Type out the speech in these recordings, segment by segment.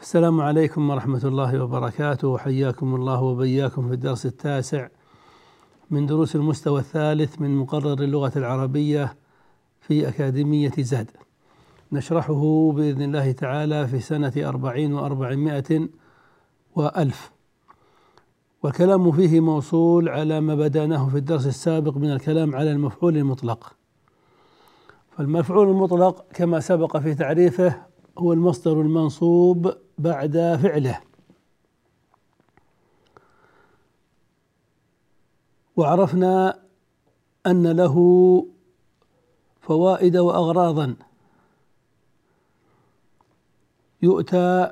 السلام عليكم ورحمة الله وبركاته. وحياكم الله وبياكم في الدرس التاسع من دروس المستوى الثالث من مقرر اللغة العربية في أكاديمية زاد نشرحه بإذن الله تعالى في سنة أربعين وأربعمائة وألف. والكلام فيه موصول على ما بدأناه في الدرس السابق من الكلام على المفعول المطلق. فالمفعول المطلق كما سبق في تعريفه هو المصدر المنصوب بعد فعله. وعرفنا أن له فوائد وأغراضا. يؤتى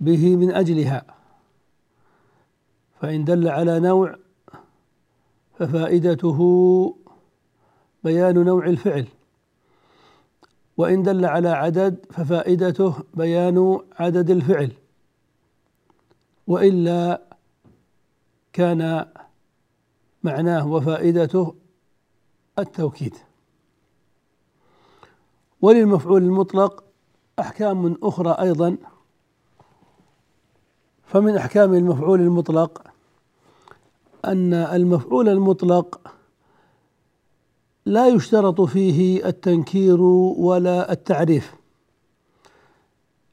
به من أجلها. فإن دل على نوع ففائدته بيان نوع الفعل. وإن دل على عدد ففائدته بيان عدد الفعل وإلا كان معناه وفائدته التوكيد. وللمفعول المطلق أحكام أخرى أيضا فمن أحكام المفعول المطلق أن المفعول المطلق لا يشترط فيه التنكير ولا التعريف.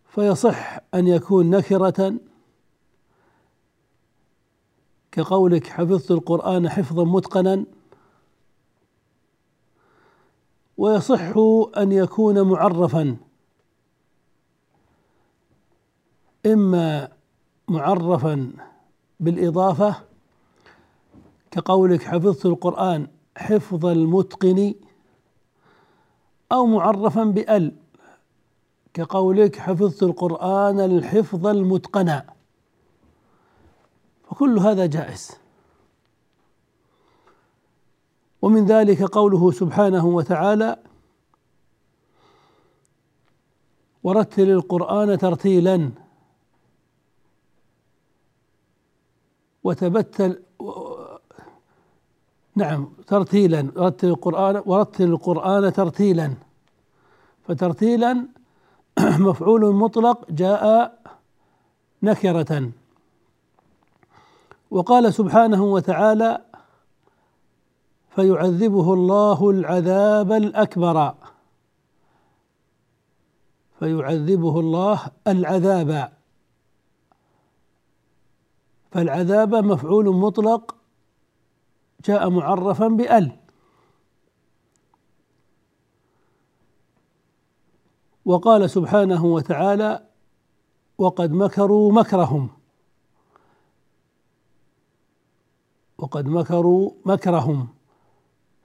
فيصح أن يكون نكرة. كقولك حفظت القرآن حفظا متقنا. ويصح أن يكون معرفا. إما معرفا بالإضافة كقولك حفظت القرآن حفظ المتقن أو معرفا بأل. كقولك حفظت القرآن الحفظ المتقن. فكل هذا جائز. ومن ذلك قوله سبحانه وتعالى ورتل القرآن ترتيلا وتبتل نعم ترتيلا رتل القرآن ورتل القرآن ترتيلا. فترتيلا مفعول مطلق جاء نكرة. وقال سبحانه وتعالى فيعذبه الله العذاب الأكبر. فيعذبه الله العذاب. فالعذاب مفعول مطلق جاء معرفا بأل. وقال سبحانه وتعالى وقد مكروا مكرهم. وقد مكروا مكرهم.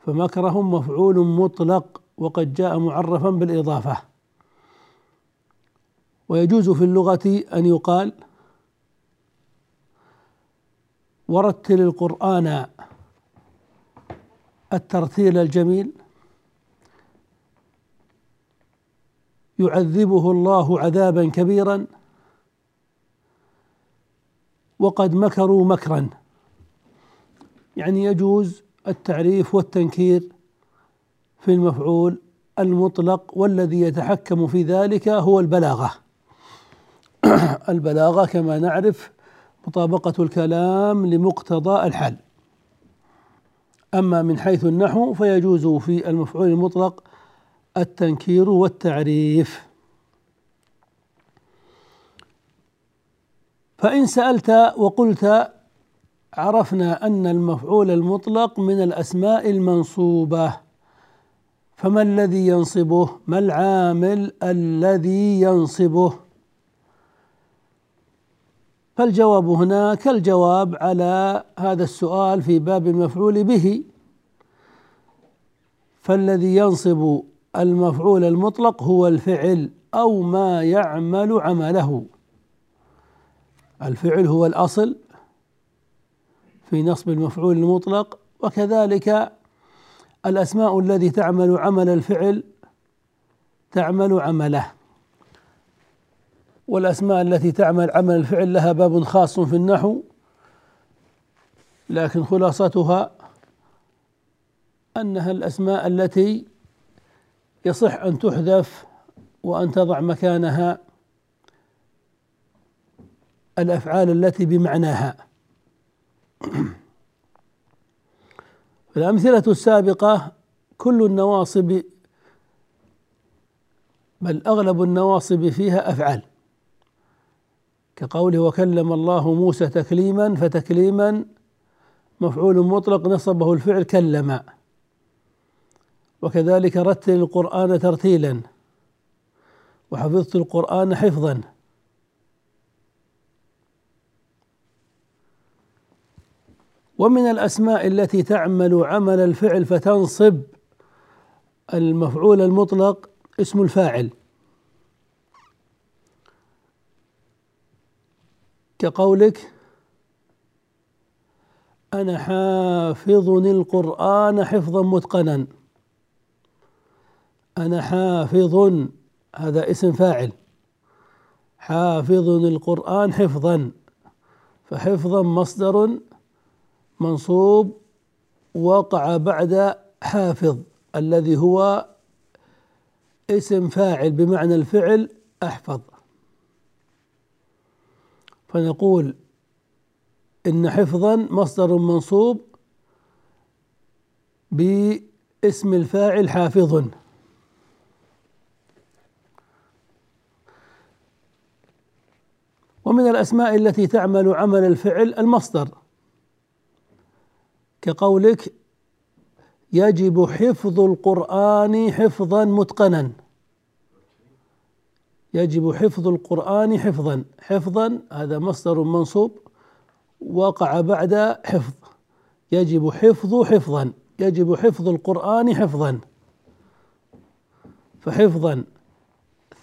فمكرهم مفعول مطلق وقد جاء معرفا بالإضافة. ويجوز في اللغة أن يقال ورتل القرآن الترتيل الجميل يعذبه الله عذابا كبيرا وقد مكروا مكرا. يعني يجوز التعريف والتنكير في المفعول المطلق والذي يتحكم في ذلك هو البلاغة. البلاغة كما نعرف مطابقة الكلام لمقتضى الحال أما من حيث النحو فيجوز في المفعول المطلق التنكير والتعريف فإن سألت وقلت عرفنا أن المفعول المطلق من الأسماء المنصوبة فما الذي ينصبه؟ ما العامل الذي ينصبه؟ فالجواب هنا كالجواب على هذا السؤال في باب المفعول به. فالذي ينصب المفعول المطلق هو الفعل أو ما يعمل عمله. الفعل هو الأصل في نصب المفعول المطلق وكذلك الأسماء التي تعمل عمل الفعل تعمل عمله. والأسماء التي تعمل عمل الفعل لها باب خاص في النحو لكن خلاصتها أنها الأسماء التي يصح أن تحذف وأن تضع مكانها الأفعال التي بمعناها. الأمثلة السابقة كل النواصب بل أغلب النواصب فيها أفعال. كقوله وكلم الله موسى تكليما فتكليما مفعول مطلق نصبه الفعل كلم. وكذلك رتل القرآن ترتيلا. وحفظت القرآن حفظا. ومن الأسماء التي تعمل عمل الفعل فتنصب المفعول المطلق اسم الفاعل. كقولك أنا حافظ القرآن حفظا متقنا. أنا حافظ هذا اسم فاعل. حافظ القرآن حفظا فحفظا مصدر منصوب وقع بعد حافظ الذي هو اسم فاعل بمعنى الفعل أحفظ. فنقول إن حفظا مصدر منصوب باسم الفاعل حافظ. ومن الأسماء التي تعمل عمل الفعل المصدر. كقولك يجب حفظ القرآن حفظا متقنا. يجب حفظ القرآن حفظا. حفظا هذا مصدر منصوب. وقع بعد حفظ. يجب حفظ حفظا. يجب حفظ القرآن حفظا. فحفظا.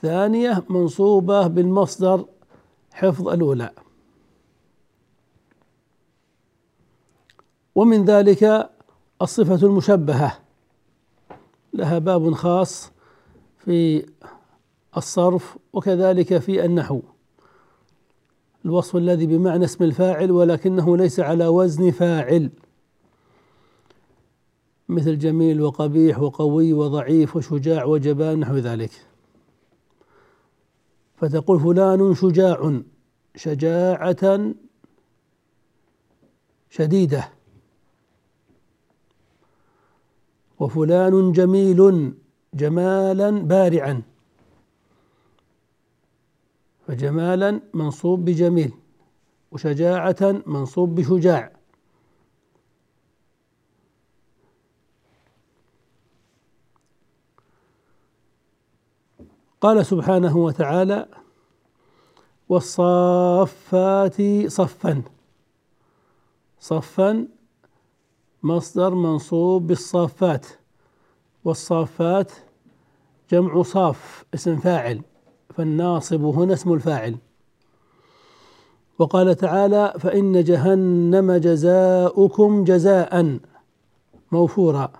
ثانية منصوبة بالمصدر حفظ الأولى. ومن ذلك الصفة المشبهة. لها باب خاص في الصرف وكذلك في النحو. الوصف الذي بمعنى اسم الفاعل ولكنه ليس على وزن فاعل. مثل جميل وقبيح وقوي وضعيف وشجاع وجبان نحو ذلك. فتقول فلان شجاع شجاعة شديدة. وفلان جميل جمالا بارعا. فجمالا منصوب بجميل وشجاعة منصوب بشجاع. قال سبحانه وتعالى والصافات صفا. صفا مصدر منصوب بالصافات والصافات جمع صاف اسم فاعل. فالناصب هنا اسم الفاعل. وقال تعالى فإن جهنم جزاؤكم جزاء موفورا.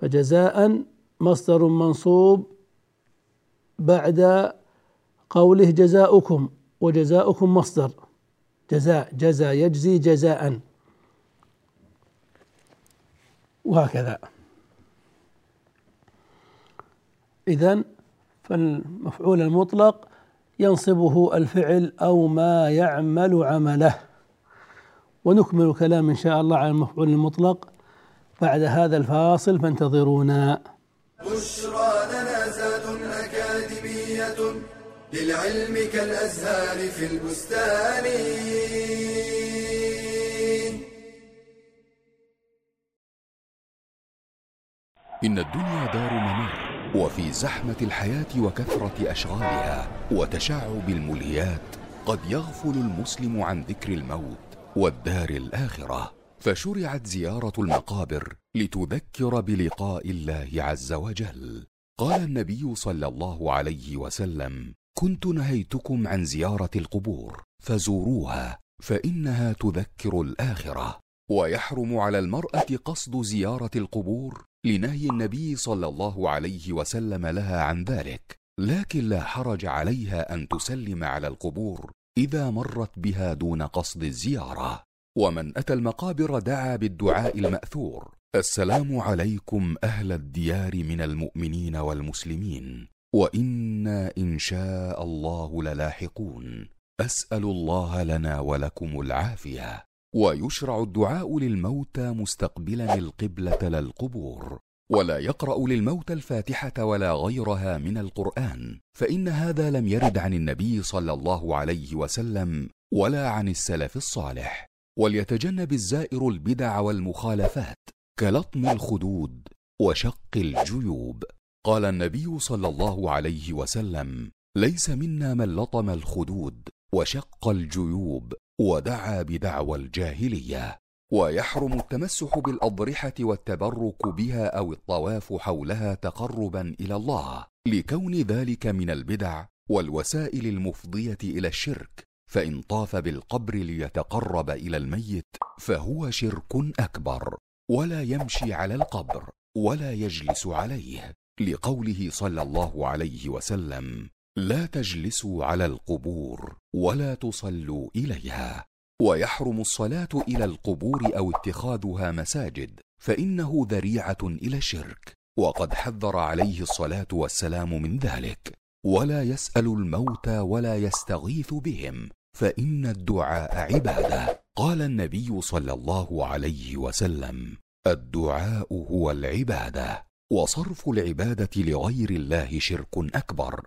فجزاء مصدر منصوب بعد قوله جزاؤكم وجزاؤكم مصدر. جزاء جزاء يجزي جزاء. وهكذا. إذن فالمفعول المطلق ينصبه الفعل أو ما يعمل عمله. ونكمل كلام إن شاء الله على المفعول المطلق بعد هذا الفاصل فانتظرونا. بشرى لنا زاد أكاديمية للعلم كالأزهار في البستان. إن الدنيا دار ممر. وفي زحمة الحياة وكثرة أشغالها وتشعب الملهيات قد يغفل المسلم عن ذكر الموت والدار الآخرة. فشرعت زيارة المقابر لتذكر بلقاء الله عز وجل. قال النبي صلى الله عليه وسلم كنت نهيتكم عن زيارة القبور فزوروها فإنها تذكر الآخرة. ويحرم على المرأة قصد زيارة القبور لنهي النبي صلى الله عليه وسلم لها عن ذلك لكن لا حرج عليها أن تسلم على القبور إذا مرت بها دون قصد الزيارة. ومن أتى المقابر دعا بالدعاء المأثور. السلام عليكم أهل الديار من المؤمنين والمسلمين وإنا إن شاء الله للاحقون. أسأل الله لنا ولكم العافية. ويشرع الدعاء للموتى مستقبلا القبلة للقبور ولا يقرأ للموتى الفاتحة ولا غيرها من القرآن فإن هذا لم يرد عن النبي صلى الله عليه وسلم ولا عن السلف الصالح. وليتجنب الزائر البدع والمخالفات كلطم الخدود وشق الجيوب. قال النبي صلى الله عليه وسلم ليس منا من لطم الخدود وشق الجيوب ودعا بدعوى الجاهلية ويحرم التمسح بالأضرحة والتبرك بها أو الطواف حولها تقربا إلى الله لكون ذلك من البدع والوسائل المفضية إلى الشرك فإن طاف بالقبر ليتقرب إلى الميت فهو شرك أكبر ولا يمشي على القبر ولا يجلس عليه لقوله صلى الله عليه وسلم لا تجلسوا على القبور ولا تصلوا إليها. ويحرم الصلاة إلى القبور أو اتخاذها مساجد فإنه ذريعة إلى الشرك. وقد حذر عليه الصلاة والسلام من ذلك. ولا يسأل الموتى ولا يستغيث بهم فإن الدعاء عبادة. قال النبي صلى الله عليه وسلم الدعاء هو العبادة. وصرف العبادة لغير الله شرك أكبر.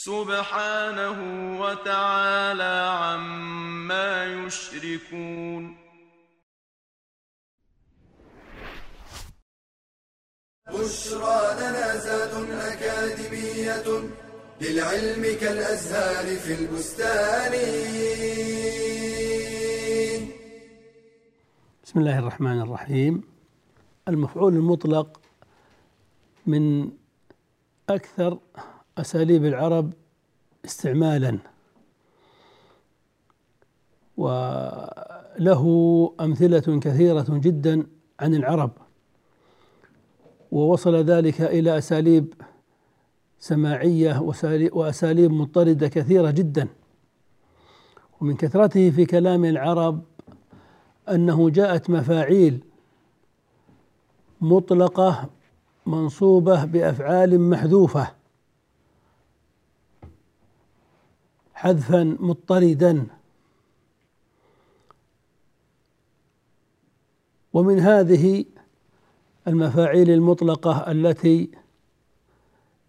سبحانه وتعالى عما يشركون. بشرى لنا زاد أكاديمية للعلم كالأزهار في البستان. بسم الله الرحمن الرحيم. المفعول المطلق من أكثر أساليب العرب استعمالا. وله أمثلة كثيرة جدا عن العرب. ووصل ذلك إلى أساليب سماعية وأساليب مضطردة كثيرة جدا. ومن كثرته في كلام العرب أنه جاءت مفاعيل مطلقة منصوبة بأفعال محذوفة. حذفا مضطردا. ومن هذه المفاعيل المطلقة التي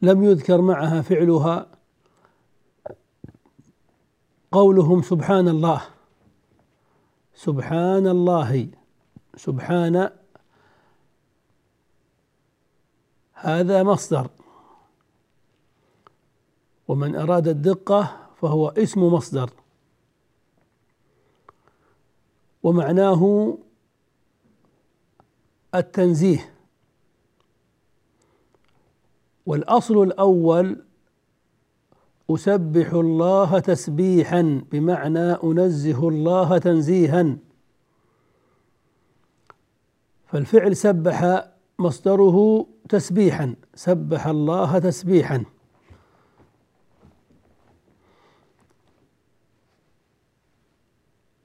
لم يذكر معها فعلها قولهم سبحان الله. سبحان الله سبحان. هذا مصدر. ومن أراد الدقة فهو اسم مصدر. ومعناه التنزيه. والأصل الأول أسبح الله تسبيحا بمعنى أنزه الله تنزيها. فالفعل سبح مصدره تسبيحا سبح الله تسبيحا.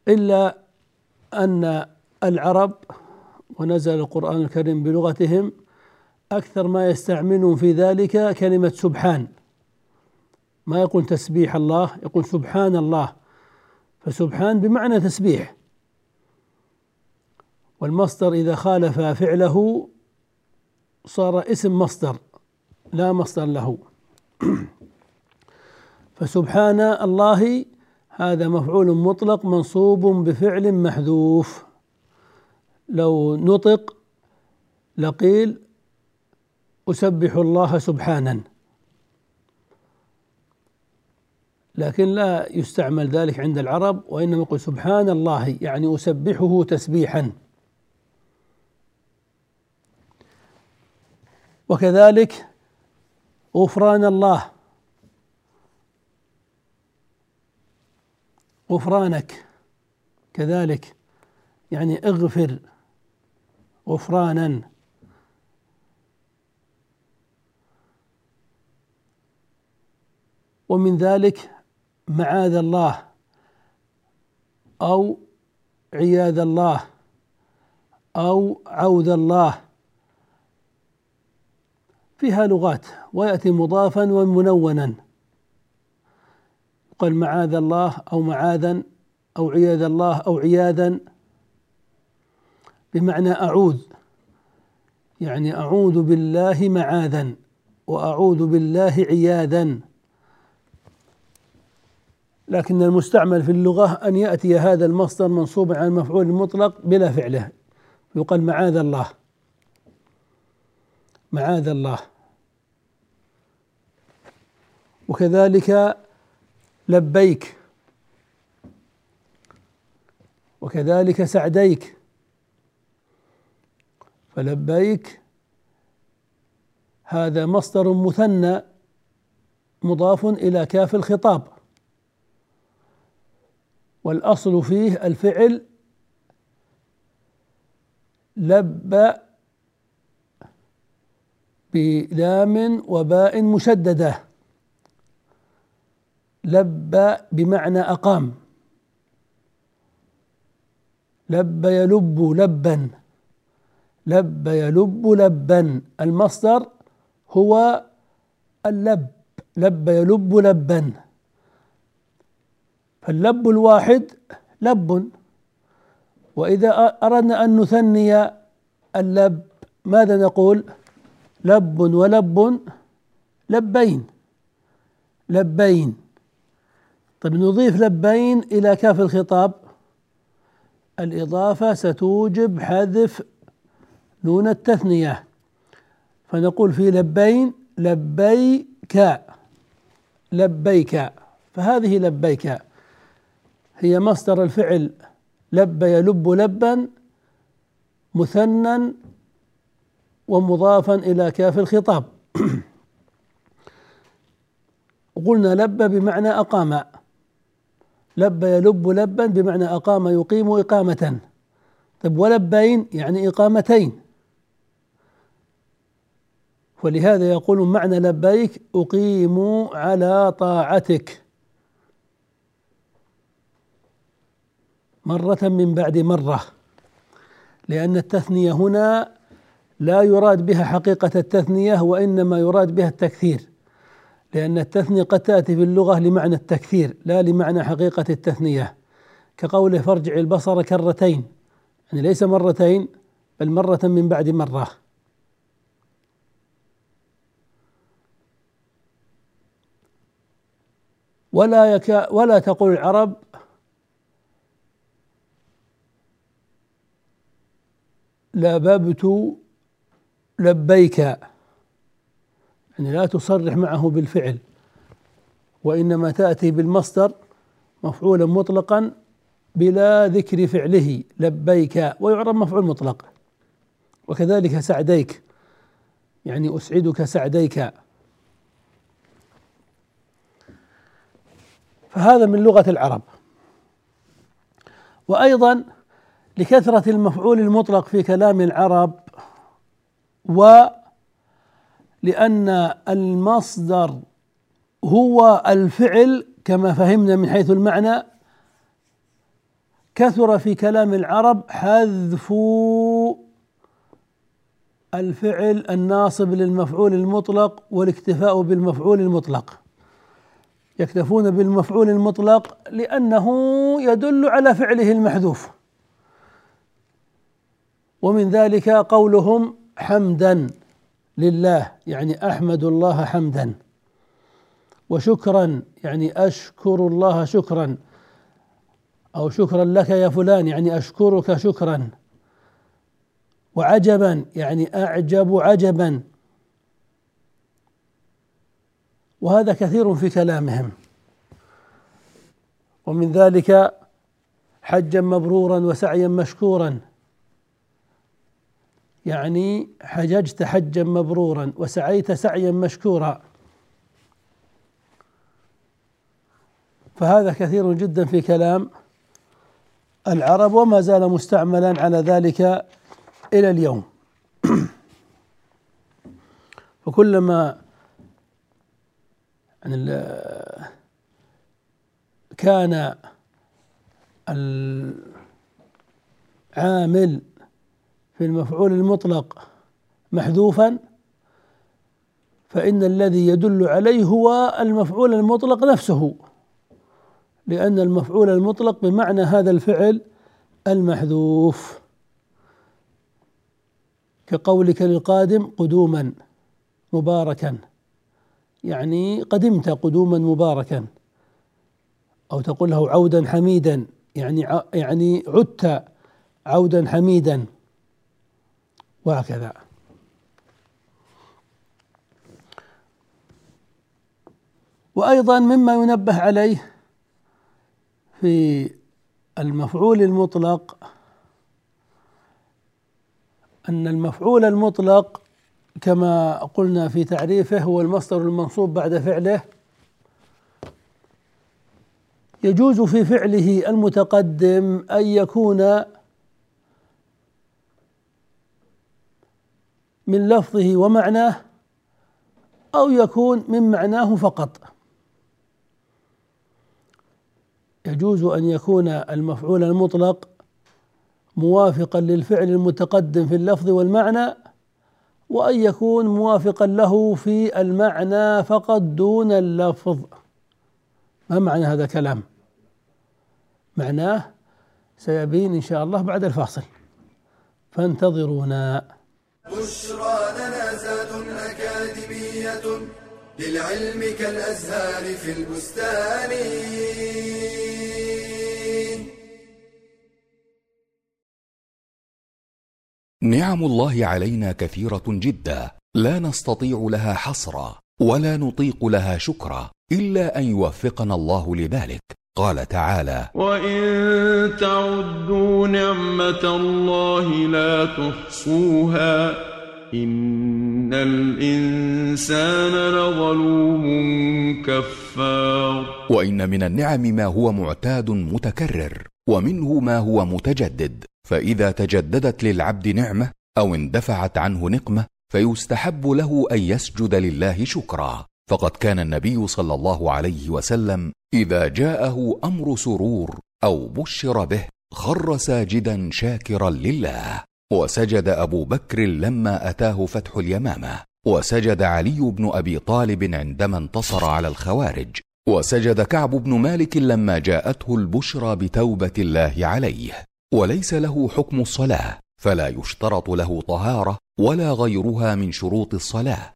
إلا أن العرب ونزل القرآن الكريم بلغتهم أكثر ما يستعملون في ذلك كلمة سبحان. ما يقول تسبيح الله يقول سبحان الله. فسبحان بمعنى تسبيح. والمصدر إذا خالف فعله صار اسم مصدر لا مصدر له. فسبحان الله هذا مفعول مطلق منصوب بفعل محذوف. لو نطق لقيل أسبح الله سبحانا. لكن لا يستعمل ذلك عند العرب وإنما يقول سبحان الله يعني أسبحه تسبيحا. وكذلك غفران الله. غفرانك كذلك يعني اغفر غفرانا. ومن ذلك معاذ الله أو عياذ الله أو عوذ الله. فيها لغات ويأتي مضافا ومنونا. قال معاذ الله أو معاذا أو عياذ الله أو عياذا. بمعنى أعوذ يعني أعوذ بالله معاذا وأعوذ بالله عياذا. لكن المستعمل في اللغة أن يأتي هذا المصدر منصوبا على المفعول المطلق بلا فعله. يقال معاذ الله. معاذ الله. وكذلك لبيك. وكذلك سعديك. فلبيك هذا مصدر مثنى مضاف إلى كاف الخطاب. والأصل فيه الفعل لب بلام وباء مشددة. لب بمعنى أقام. لب يلب لبا. لب يلب لبا. المصدر هو اللب. لب يلب لبا. فاللب الواحد لب. وإذا أردنا أن نثني اللب ماذا نقول؟ لب ولب لبين. لبين. طيب نضيف لبين إلى كاف الخطاب. الإضافة ستوجب حذف نون التثنية. فنقول في لبين لبيك لبيك. فهذه لبيك. هي مصدر الفعل لب يلب لبا مثنى ومضافا إلى كاف الخطاب. قلنا لب بمعنى أقام. لب يلب لبا بمعنى أقام يقيم إقامة. طيب ولبين يعني إقامتين. ولهذا يقول معنى لبيك أقيم على طاعتك. مرة من بعد مرة. لأن التثنية هنا لا يراد بها حقيقة التثنية وإنما يراد بها التكثير. لأن التثنية قد تأتي في اللغة لمعنى التكثير لا لمعنى حقيقة التثنية. كقوله فارجع البصر كرتين يعني ليس مرتين بل مرة من بعد مرة. ولا يكا ولا تقول العرب لببت لبيك. يعني لا تصرح معه بالفعل وإنما تأتي بالمصدر مفعولا مطلقا بلا ذكر فعله لبيك ويعرب مفعول مطلق. وكذلك سعديك يعني أسعدك سعديك. فهذا من لغة العرب. وأيضا لكثرة المفعول المطلق في كلام العرب و لأن المصدر هو الفعل كما فهمنا من حيث المعنى. كثر في كلام العرب حذف الفعل الناصب للمفعول المطلق والاكتفاء بالمفعول المطلق. يكتفون بالمفعول المطلق لأنه يدل على فعله المحذوف. ومن ذلك قولهم حمدا. لله يعني أحمد الله حمدا. وشكرا يعني أشكر الله شكرا. أو شكرا لك يا فلان يعني أشكرك شكرا. وعجبا يعني أعجب عجبا. وهذا كثير في كلامهم. ومن ذلك حجا مبرورا وسعيا مشكورا. يعني حججت حجا مبرورا وسعيت سعيا مشكورا. فهذا كثير جدا في كلام العرب وما زال مستعملا على ذلك إلى اليوم. وكلما يعني كان العامل في المفعول المطلق محذوفا فإن الذي يدل عليه هو المفعول المطلق نفسه لأن المفعول المطلق بمعنى هذا الفعل المحذوف. كقولك للقادم قدوما مباركا يعني قدمت قدوما مباركا أو تقول له عودا حميدا يعني يعني عدت عودا حميدا. وهكذا. وأيضا مما ينبه عليه في المفعول المطلق أن المفعول المطلق كما قلنا في تعريفه هو المصدر المنصوب بعد فعله يجوز في فعله المتقدم أن يكون من لفظه ومعناه أو يكون من معناه فقط. يجوز أن يكون المفعول المطلق موافقا للفعل المتقدم في اللفظ والمعنى وأن يكون موافقا له في المعنى فقط دون اللفظ. ما معنى هذا الكلام؟ معناه سيبين إن شاء الله بعد الفاصل. فانتظرونا. بشرى لنا زاد أكاديمية للعلم كالأزهار في البستان. نعم الله علينا كثيرة جدا. لا نستطيع لها حصرا ولا نطيق لها شكرا إلا أن يوفقنا الله لذلك. قال تعالى وإن تعدوا نعمة الله لا تحصوها إن الإنسان لظلوم كفار وإن من النعم ما هو معتاد متكرر ومنه ما هو متجدد فإذا تجددت للعبد نعمة أو اندفعت عنه نقمة فيستحب له أن يسجد لله شكرا فقد كان النبي صلى الله عليه وسلم إذا جاءه أمر سرور أو بشر به خر ساجدا شاكرا لله. وسجد أبو بكر لما أتاه فتح اليمامة. وسجد علي بن أبي طالب عندما انتصر على الخوارج. وسجد كعب بن مالك لما جاءته البشرى بتوبة الله عليه. وليس له حكم الصلاة فلا يشترط له طهارة ولا غيرها من شروط الصلاة.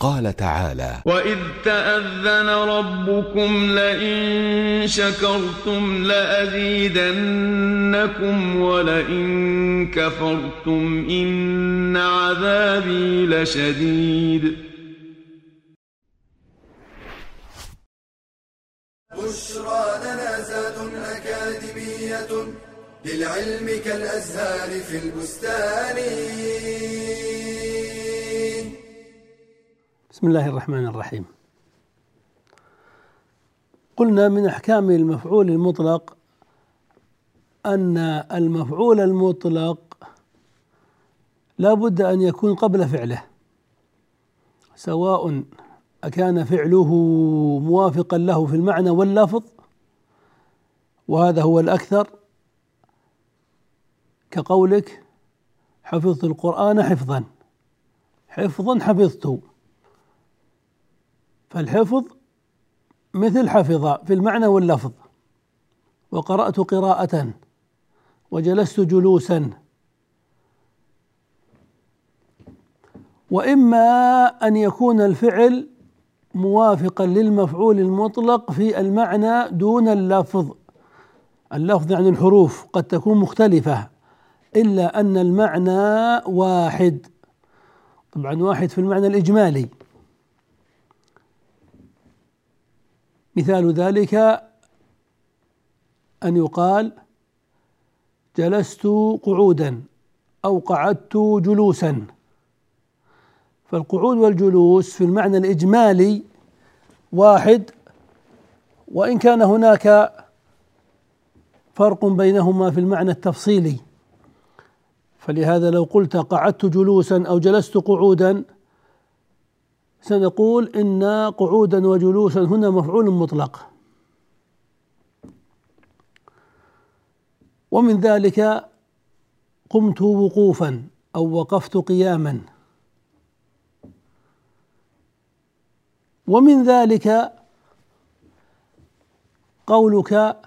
قال تعالى وإذ تأذن ربكم لئن شكرتم لأزيدنكم ولئن كفرتم إن عذابي لشديد. بشرى لنا زاد أكاديمية للعلم كالأزهار في البستان. بسم الله الرحمن الرحيم. قلنا من أحكام المفعول المطلق أن المفعول المطلق لا بد أن يكون قبل فعله. سواء أكان فعله موافقا له في المعنى واللفظ وهذا هو الأكثر كقولك حفظت القرآن حفظا حفظا حفظت فالحفظ مثل حفظ في المعنى واللفظ. وقرأت قراءة وجلست جلوسا. وإما أن يكون الفعل موافقا للمفعول المطلق في المعنى دون اللفظ. اللفظ يعني الحروف قد تكون مختلفة إلا أن المعنى واحد. طبعا واحد في المعنى الإجمالي. مثال ذلك أن يقال جلست قعودا أو قعدت جلوسا. فالقعود والجلوس في المعنى الإجمالي واحد وإن كان هناك فرق بينهما في المعنى التفصيلي. فلهذا لو قلت قعدت جلوسا أو جلست قعودا سنقول إن قعودا وجلوسا هنا مفعول مطلق. ومن ذلك قمت وقوفا أو وقفت قياما. ومن ذلك قولك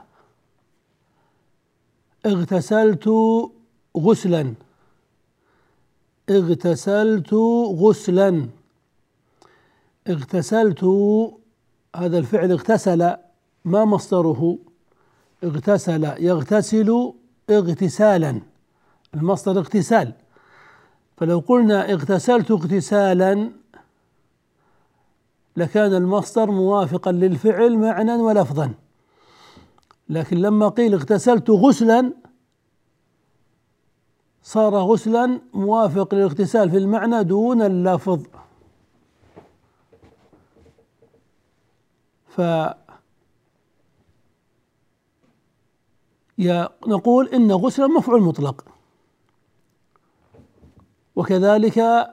اغتسلت غسلا. اغتسلت غسلا. اغتسلت هذا الفعل اغتسل ما مصدره؟ اغتسل يغتسل اغتسالا. المصدر اغتسال. فلو قلنا اغتسلت اغتسالا لكان المصدر موافقا للفعل معنى ولفظا. لكن لما قيل اغتسلت غسلا صار غسلا موافق للاغتسال في المعنى دون اللفظ. نقول إن غسلا مفعول مطلق. وكذلك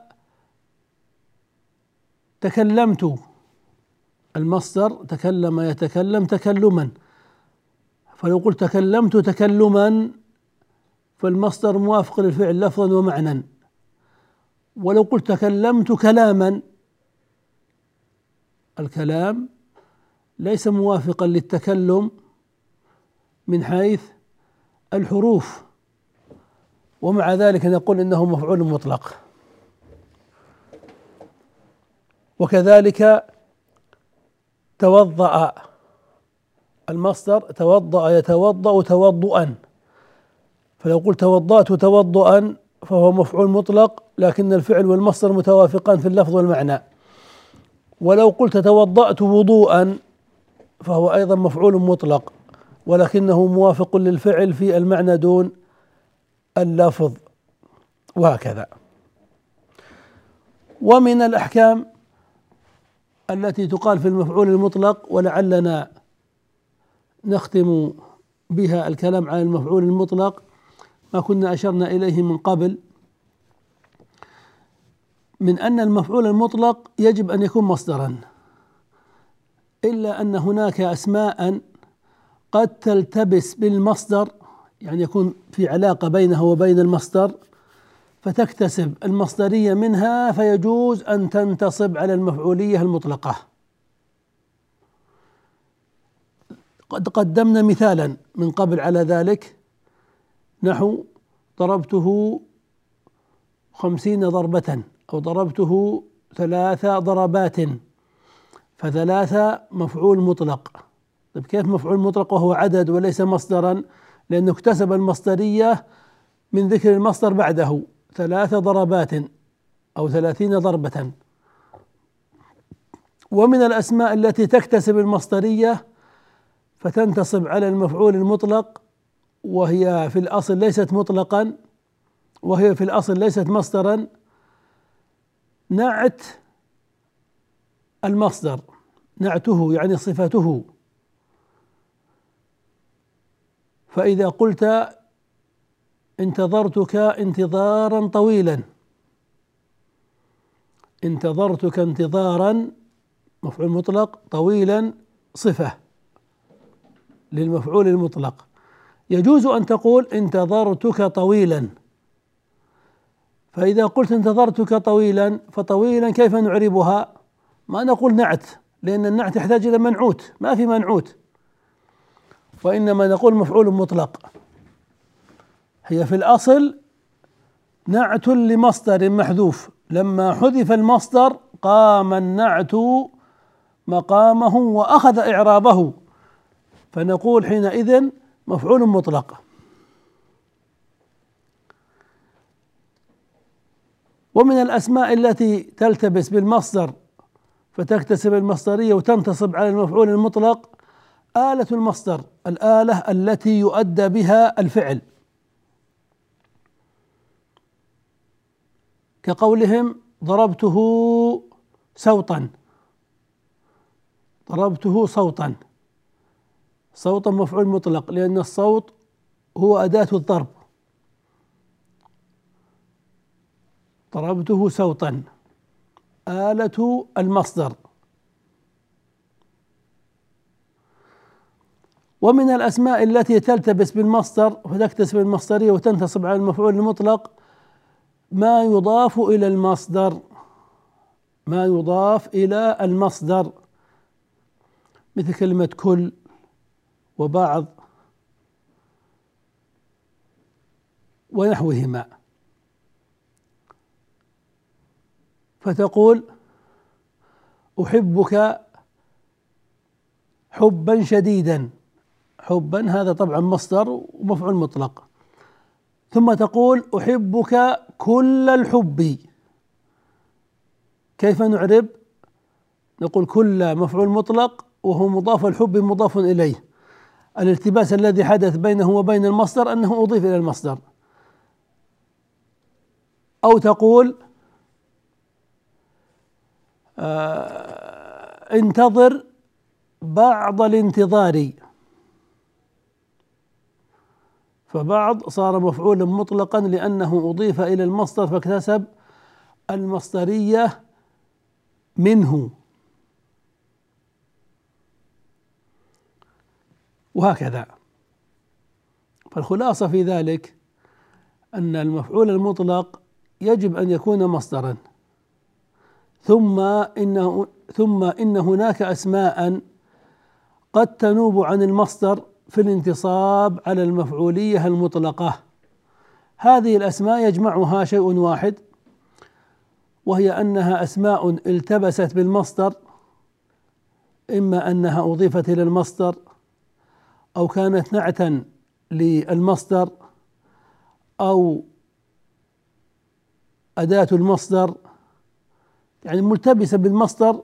تكلمت المصدر تكلم يتكلم تكلما. فلو قلت تكلمت تكلما فالمصدر موافق للفعل لفظا ومعنى. ولو قلت تكلمت كلاما الكلام ليس موافقا للتكلم من حيث الحروف. ومع ذلك نقول إنه مفعول مطلق. وكذلك توضأ. المصدر توضأ يتوضأ توضؤا. فلو قلت توضأت توضؤا فهو مفعول مطلق لكن الفعل والمصدر متوافقان في اللفظ والمعنى. ولو قلت توضأت وضوءا فهو أيضا مفعول مطلق ولكنه موافق للفعل في المعنى دون اللفظ وهكذا. ومن الأحكام التي تقال في المفعول المطلق ولعلنا نختم بها الكلام عن المفعول المطلق ما كنا أشرنا إليه من قبل من أن المفعول المطلق يجب أن يكون مصدرا. إلا أن هناك أسماء قد تلتبس بالمصدر يعني يكون في علاقة بينه وبين المصدر فتكتسب المصدرية منها فيجوز أن تنتصب على المفعولية المطلقة. قد قدمنا مثالا من قبل على ذلك. نحو ضربته خمسين ضربة أو ضربته ثلاث ضربات. فثلاثة مفعول مطلق. طيب كيف مفعول مطلق وهو عدد وليس مصدرا؟ لأنه اكتسب المصدرية من ذكر المصدر بعده. ثلاث ضربات أو ثلاثين ضربة. ومن الأسماء التي تكتسب المصدرية فتنتصب على المفعول المطلق وهي في الأصل ليست مطلقا وهي في الأصل ليست مصدرا. نعت المصدر نعته يعني صفته فإذا قلت انتظرتك انتظارا طويلا. انتظرتك انتظارا مفعول مطلق طويلا صفة للمفعول المطلق. يجوز أن تقول انتظرتك طويلا. فإذا قلت انتظرتك طويلا فطويلا كيف نعربها؟ ما نقول نعت لأن النعت يحتاج إلى منعوت ما في منعوت. وإنما نقول مفعول مطلق. هي في الأصل نعت لمصدر محذوف. لما حذف المصدر قام النعت مقامه وأخذ إعرابه. فنقول حينئذ مفعول مطلق. ومن الأسماء التي تلتبس بالمصدر فتكتسب المصدرية وتنتصب على المفعول المطلق آلة المصدر الآلة التي يؤدى بها الفعل. كقولهم ضربته سوطا ضربته صوتا. صوتا مفعول مطلق لأن الصوت هو أداة الضرب. ضربته سوطا آلة المصدر. ومن الأسماء التي تلتبس بالمصدر فتكتسب المصدرية وتنتصب على المفعول المطلق ما يضاف إلى المصدر. ما يضاف إلى المصدر. مثل كلمة كل وبعض ونحوهما. فتقول أحبك حبا شديدا. حبا هذا طبعا مصدر ومفعول مطلق. ثم تقول أحبك كل الحب. كيف نعرب؟ نقول كل مفعول مطلق وهو مضاف الحب مضاف إليه. الالتباس الذي حدث بينه وبين المصدر أنه أضيف إلى المصدر. أو تقول انتظر بعض الانتظار. فبعض صار مفعولا مطلقا لأنه أضيف إلى المصدر فاكتسب المصدرية منه. وهكذا. فالخلاصة في ذلك أن المفعول المطلق يجب أن يكون مصدرا. ثم إنه ثم إن هناك أسماء قد تنوب عن المصدر في الانتصاب على المفعولية المطلقة. هذه الأسماء يجمعها شيء واحد وهي أنها أسماء التبست بالمصدر إما أنها أضيفت إلى المصدر أو كانت نعتا للمصدر أو أداة المصدر يعني ملتبسة بالمصدر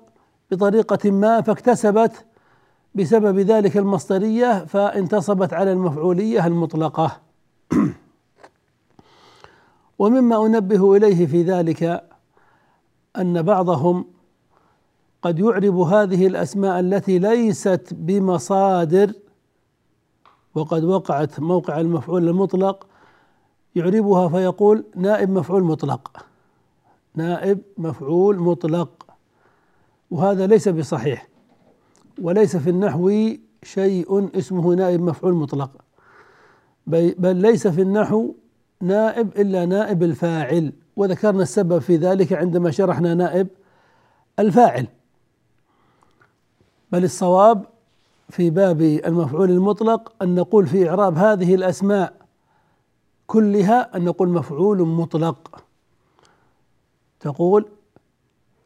بطريقة ما فاكتسبت بسبب ذلك المصدرية فانتصبت على المفعولية المطلقة. ومما أنبه إليه في ذلك أن بعضهم قد يعرب هذه الأسماء التي ليست بمصادر وقد وقعت موقع المفعول المطلق يعربها فيقول نائب مفعول مطلق. نائب مفعول مطلق. وهذا ليس بصحيح وليس في النحو شيء اسمه نائب مفعول مطلق بل ليس في النحو نائب إلا نائب الفاعل. وذكرنا السبب في ذلك عندما شرحنا نائب الفاعل. بل الصواب في باب المفعول المطلق أن نقول في إعراب هذه الأسماء كلها أن نقول مفعول مطلق. تقول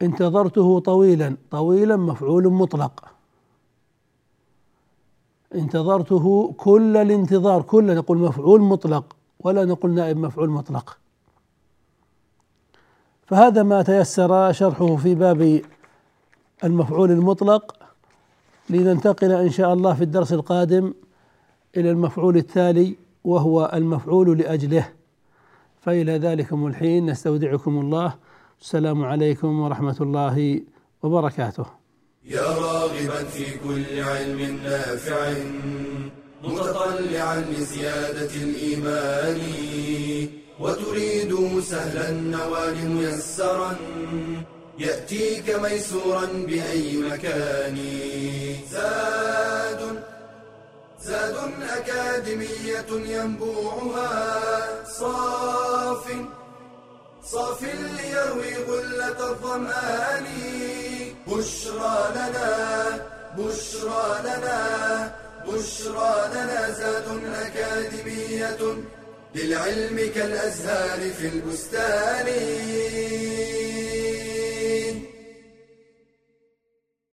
انتظرته طويلا طويلا مفعول مطلق. انتظرته كل الانتظار كل نقول مفعول مطلق ولا نقول نائب مفعول مطلق. فهذا ما تيسر شرحه في باب المفعول المطلق لننتقل إن شاء الله في الدرس القادم إلى المفعول التالي وهو المفعول لأجله. فإلى ذلكم الحين نستودعكم الله. السلام عليكم ورحمة الله وبركاته. يا راغبا في كل علم نافع متطلعا لزيادة الإيمان وتريد سهلا النوال ميسرا يأتيك ميسورا بأي مكان. زاد زاد أكاديمية ينبوعها صاف صاف ليروي غلة الظمآن. بشرى لنا بشرى لنا بشرى لنا زاد أكاديمية للعلم كالأزهار في البستان.